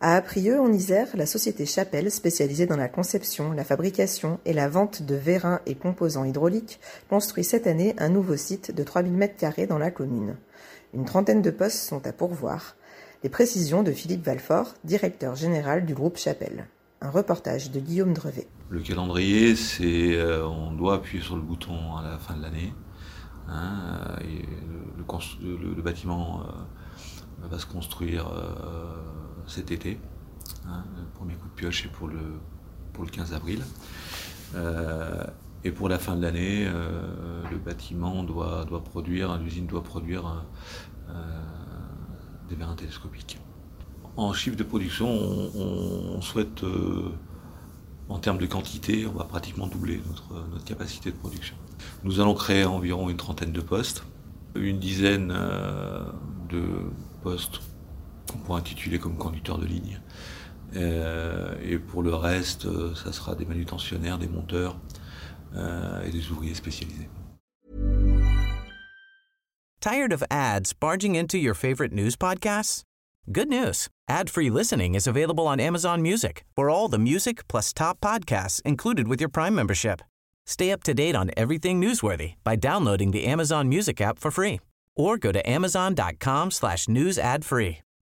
À Aprieux, en Isère, la société Chapelle, spécialisée dans la conception, la fabrication et la vente de vérins et composants hydrauliques, construit cette année un nouveau site de 3000 m2 dans la commune. Une trentaine de postes sont à pourvoir. Les précisions de Philippe Valfort, directeur général du groupe Chapelle. Un reportage de Guillaume Drevet. Le calendrier, c'est euh, on doit appuyer sur le bouton à la fin de l'année. Hein, le, bâtiment euh, va se construire euh, cet été. Hein, le premier coup de pioche est pour le, pour le 15 avril. Euh, et pour la fin de l'année, euh, le bâtiment doit, doit produire, l'usine doit produire euh, des vérins télescopiques. En chiffre de production, on, on souhaite, en termes de quantité, on va pratiquement doubler notre, notre capacité de production. Nous allons créer environ une trentaine de postes, une dizaine de postes qu'on pourrait intituler comme conducteur de ligne. Euh, et pour le reste, euh, ça sera des manutentionnaires, des monteurs euh, et des ouvriers spécialisés. Tired of ads barging into your favorite news podcasts? Good news. Ad-free listening is available on Amazon Music for all the music plus top podcasts included with your Prime membership. Stay up to date on everything newsworthy by downloading the Amazon Music app for free or go to amazon.com slash news ad free.